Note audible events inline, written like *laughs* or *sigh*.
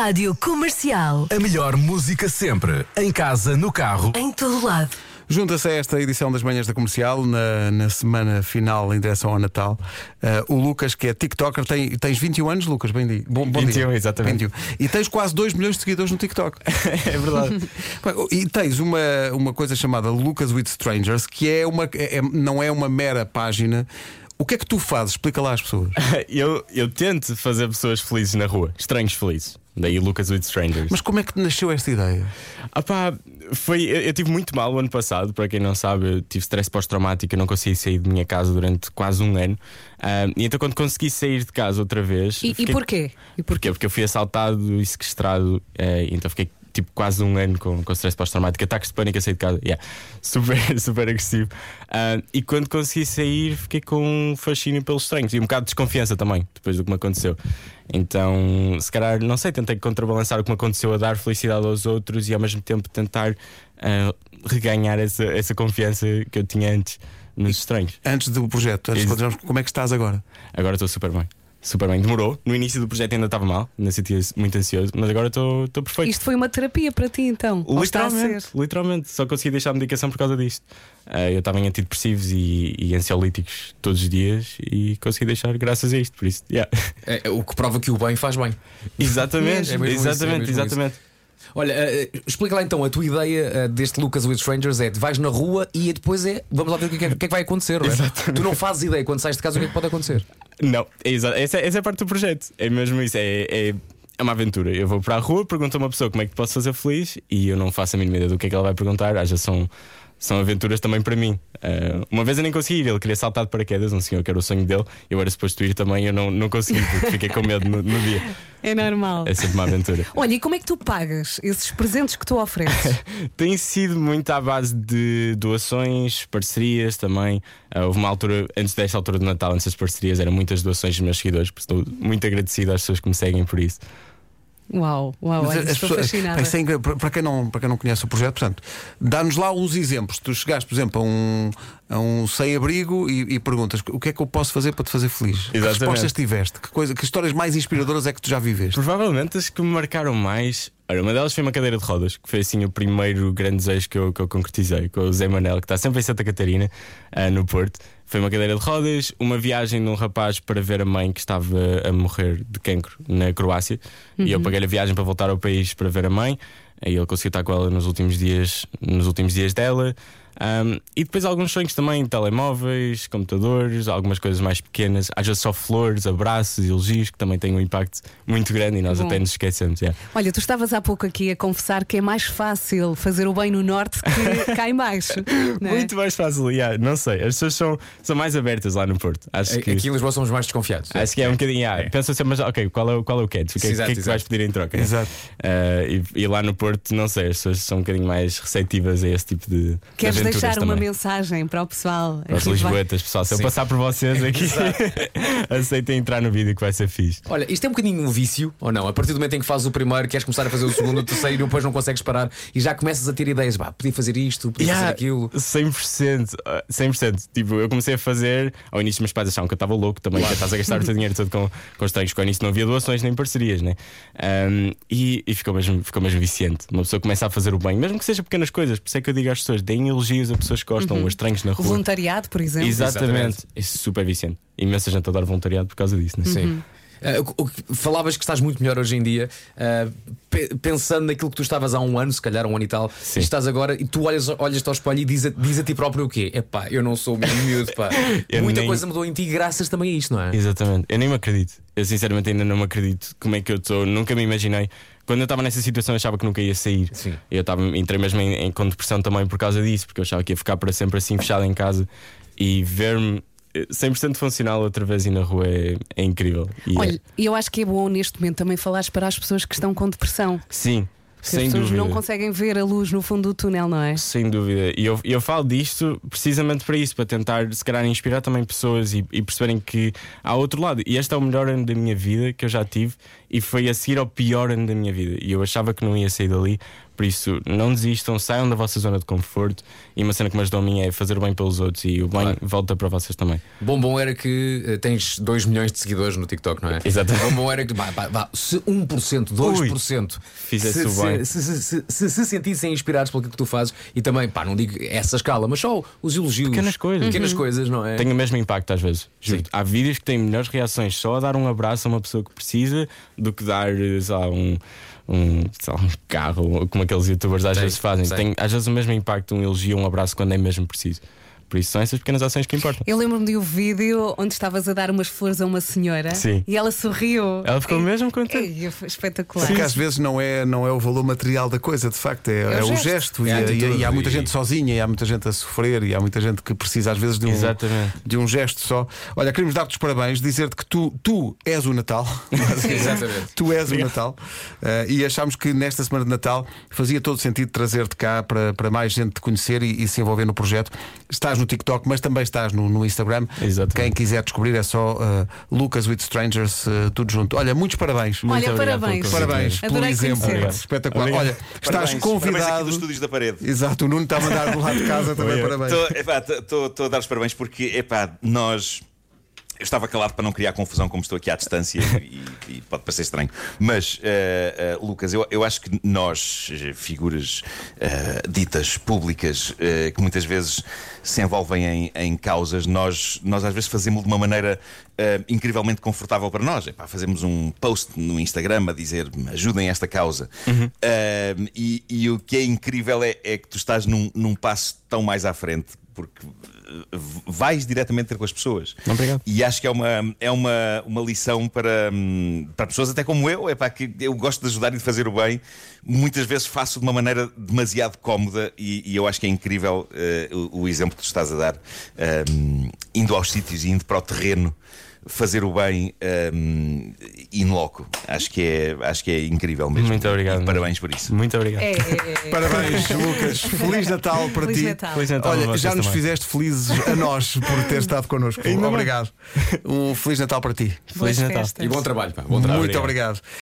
Rádio Comercial. A melhor música sempre. Em casa, no carro. Em todo lado. Junta-se a esta edição das manhãs da comercial, na, na semana final em direção ao Natal. Uh, o Lucas, que é TikToker, tem, tens 21 anos, Lucas? Bem dia. Bom, bom 21, dia. exatamente. 21. E tens quase 2 milhões de seguidores no TikTok. *laughs* é verdade. *laughs* E tens uma, uma coisa chamada Lucas with Strangers, que é uma, é- é- não é uma mera página. O que é que tu fazes? Explica lá às pessoas. *laughs* eu, eu tento fazer pessoas felizes na rua, estranhos felizes. Daí Lucas with Strangers. Mas como é que te nasceu esta ideia? Ah pá, foi, eu, eu tive muito mal o ano passado, para quem não sabe, eu tive stress pós-traumático, eu não consegui sair de minha casa durante quase um ano. Ah, e então quando consegui sair de casa outra vez. E, e fiquei- porquê? E Porquê? Porque eu fui assaltado e sequestrado, eh, então fiquei tipo quase um ano com, com stress pós-traumático, ataques de pânico a sair de casa, yeah. *laughs* super, super agressivo. Ah, e quando consegui sair, fiquei com um fascínio pelos estranhos e um bocado de desconfiança também, depois do que me aconteceu. Então, se calhar, não sei, tentei contrabalançar o que me aconteceu a dar felicidade aos outros e ao mesmo tempo tentar ah, reganhar essa, essa confiança que eu tinha antes nos estranhos. Antes do projeto, antes de Ex- continuarmos, como é que estás agora? Agora estou super bem. Super bem. Demorou. No início do projeto ainda estava mal, ainda sentia muito ansioso, mas agora estou estou perfeito. Isto foi uma terapia para ti então? Literalmente, literalmente, só consegui deixar a medicação por causa disto. Ah, eu estava em antidepressivos e, e ansiolíticos todos os dias e consegui deixar graças a isto. Por isso, yeah. É, é o que prova que o bem faz bem. exatamente, É isso, é exatamente, mesmo exatamente. Olha, eh, explica lá então a tua ideia eh, deste Lucas with Strangers é de vais na rua e depois é vamos lá ver o que é, o que é que vai acontecer. não é? Tu não fazes ideia quando sais de casa o que é que pode acontecer. Não, é essa, essa é a parte do projeto. É mesmo isso, é, é, é uma aventura. Eu vou para a rua, pergunto a uma pessoa como é que te posso fazer feliz e eu não faço a mínima ideia do que é que ela vai perguntar. Às vezes são, são aventuras também para mim. Ah, uma vez eu nem consegui ir, ele queria saltar de paraquedas, um senhor que era o sonho dele, eu era suposto ir também, eu não, não consegui, porque fiquei com medo no, no dia. *laughs* É normal. É sempre uma aventura. Olha, e como é que tu pagas esses presentes que tu ofereces? *laughs* Tem sido muito à base de doações, parcerias também. Ah, houve uma altura, antes desta altura do Natal, antes das parcerias, eram muitas doações dos meus seguidores, estou muito agradecido às pessoas que me seguem por isso. Uau, uau, Mas olha, as estou pessoas- fascinada. Incrível. para, quem não, para quem não conhece o projeto, portanto, dá-nos lá uns exemplos. Tu chegaste, por exemplo, a um, a um sem-abrigo e, e perguntas o que é que eu posso fazer para te fazer feliz? Que Exatamente. respostas tiveste? Que, coisa, que histórias mais inspiradoras é que tu já viveste? Provavelmente as que me marcaram mais. Olha, uma delas foi uma cadeira de rodas, que foi assim o primeiro grande desejo que eu, que eu concretizei com o Zé Manel, que está sempre em Santa Catarina, ah, no Porto. Foi uma cadeira de rodas, uma viagem de um rapaz para ver a mãe que estava a morrer de cancro na Croácia. E eu paguei a viagem para voltar ao país para ver a mãe. Aí ele conseguiu estar com ela nos últimos dias, nos últimos dias dela. Um, e depois alguns sonhos também, telemóveis, computadores, algumas coisas mais pequenas, às vezes só flores, abraços, elogios, que também têm um impacto muito grande e nós Bom. até nos esquecemos. yeah. Olha, tu estavas há pouco aqui a confessar que é mais fácil fazer o bem no norte que *laughs* cá em baixo. é? Muito mais fácil, yeah, não sei. As pessoas são, são mais abertas lá no Porto. Acho que, Aqui em Lisboa somos mais desconfiados. acho que é um bocadinho. yeah, Pensa assim, mas ok, qual é, o- qual é o catch? O que, é- Exato, que é que tu vais exato. pedir em troca? Exato. Uh, e, e lá no Porto, não sei, as pessoas são um bocadinho mais receptivas a esse tipo de. Queres deixar uma também. mensagem para o pessoal? Para os Lisboetas, pessoal, se eu Sim. passar por vocês aqui, *laughs* aceitem entrar no vídeo que vai ser fixe. Olha, isto é um bocadinho um vício, ou não? A partir do momento em que fazes o primeiro, queres começar a fazer o segundo, o terceiro e depois não consegues parar e já começas a ter ideias, pá, podia fazer isto, podia fazer aquilo. 100%, uh, 100%. Tipo, eu comecei a fazer. Ao início, meus pais achavam que eu estava louco também, que estás a gastar o teu dinheiro todo com, com estranhos, porque ao início não havia doações nem parcerias, né? Um, e e ficou, mesmo, ficou mesmo viciante. Uma pessoa começa a fazer o bem, mesmo que seja pequenas coisas. Por isso é que eu digo às pessoas: deem elogios a pessoas que gostam, ou a estranhos na rua. voluntariado, por exemplo. Exatamente. É super viciante. Imensa gente adora voluntariado por causa disso, né? Sim. Ah, o- o- falavas que estás muito melhor hoje em dia, ah, pe- pensando naquilo que tu estavas há um ano, se calhar um ano e tal, Sim. e estás agora e tu olhas, olhas ao espelho e diz a, diz a ti próprio o quê? Epá, eu não sou o mesmo miúdo, pá. *laughs* Eu Muita nem- coisa mudou em ti graças também a isto, não é? Exatamente. Eu nem me acredito. Eu sinceramente ainda não me acredito como é que eu estou. Nunca me imaginei. Quando eu estava nessa situação, eu achava que nunca ia sair. Sim. Eu estava, entrei mesmo em, em com depressão também por causa disso, porque eu achava que ia ficar para sempre assim fechado em casa e ver-me 100% funcional outra vez e na rua é, é incrível. E é- Olha, eu acho que é bom neste momento também falares para as pessoas que estão com depressão. sim, Porque sem as pessoas dúvida. não conseguem ver a luz no fundo do túnel, não é? Sem dúvida. E eu, eu falo disto precisamente para isso, para tentar, se calhar, inspirar também pessoas e, e perceberem que há outro lado. E este é o melhor ano da minha vida que eu já tive e foi a seguir ao pior ano da minha vida. E eu achava que não ia sair dali Por isso, não desistam, saiam da vossa zona de conforto. E uma cena que me ajudou a mim é fazer o bem pelos outros e o bem Claro. volta para vocês também. Bom, bom era que eh, tens 2 milhões de seguidores no TikTok, não é? Exatamente. Bom, bom era que vá, vá, vá, se 1%, 2% fizesse se, o bem. se, se, se, se, se sentissem inspirados pelo que tu fazes e também, pá, não digo essa escala, mas só os elogios. Pequenas coisas. Pequenas coisas, não é? Tem o mesmo impacto às vezes. Há vídeos que têm melhores reações só a dar um abraço a uma pessoa que precisa do que dar, sei lá, um, um, sei lá, um carro, como aqueles youtubers às Tem, vezes fazem. sei. Tem às vezes o mesmo impacto, um elogio, um abraço quando é mesmo preciso. Por isso são essas pequenas ações que importam. Eu lembro-me de um vídeo onde estavas a dar umas flores a uma senhora Sim. e ela sorriu. Ela ficou E- mesmo contente. Espetacular. Porque às vezes não é, não é o valor material da coisa, de facto, é, é o o gesto. gesto. É a e, e- atitude e há muita e- gente sozinha, e há muita gente a sofrer, e há muita gente que precisa às vezes de um, Exatamente. de um gesto só. Olha, queremos dar-te os parabéns, dizer-te que tu, tu és o Natal. *laughs* Exatamente. Tu és o Natal Eh, e achámos que nesta semana de Natal fazia todo sentido trazer-te cá para, para mais gente te conhecer e, e se envolver no projeto. Estás no TikTok, mas também estás no, no Instagram. Exatamente. Quem quiser descobrir é só eh, Lucas with Strangers, eh, tudo junto. Olha, muitos parabéns. Muito Olha, obrigado parabéns. Parabéns pelo Adorei exemplo. Espetacular. Obrigado. Olha, estás Parabéns. Parabéns aqui convidado. dos estúdios da parede. Exato, o Nuno está a mandar do lado de casa também. Parabéns. Estou a dar os parabéns porque, epá, nós. Eu estava calado para não criar confusão, como estou aqui à distância e, e pode parecer estranho. Mas, eh, eh, Lucas, eu, eu acho que nós, eh, figuras eh, ditas públicas, que muitas vezes se envolvem em, em causas, nós, nós às vezes fazemos de uma maneira incrivelmente confortável para nós. Epá, fazemos um post no Instagram a dizer ajudem esta causa. Eh, e, e o que é incrível é, é que tu estás num, num passo tão mais à frente, porque eh, vais diretamente ter com as pessoas. Obrigado. E acho que é uma, é uma, uma lição para, hum, para pessoas até como eu, é para que eu gosto de ajudar e de fazer o bem. Muitas vezes faço de uma maneira demasiado cómoda e, e eu acho que é incrível eh, o, o exemplo que tu estás a dar, hum, indo aos sítios e indo para o terreno. Fazer o bem um, in loco. Acho que, é, acho que é incrível mesmo. Muito obrigado. E parabéns por isso. Muito obrigado. É, é, é. Parabéns, Lucas. *laughs* Feliz Natal para Feliz ti. Natal. Feliz Natal Olha, vocês já nos também. fizeste felizes a nós por ter estado connosco. Ainda. Obrigado. Um Feliz Natal para ti. Boas Natal. festas. E bom trabalho, pá, bom trabalho. Muito obrigado.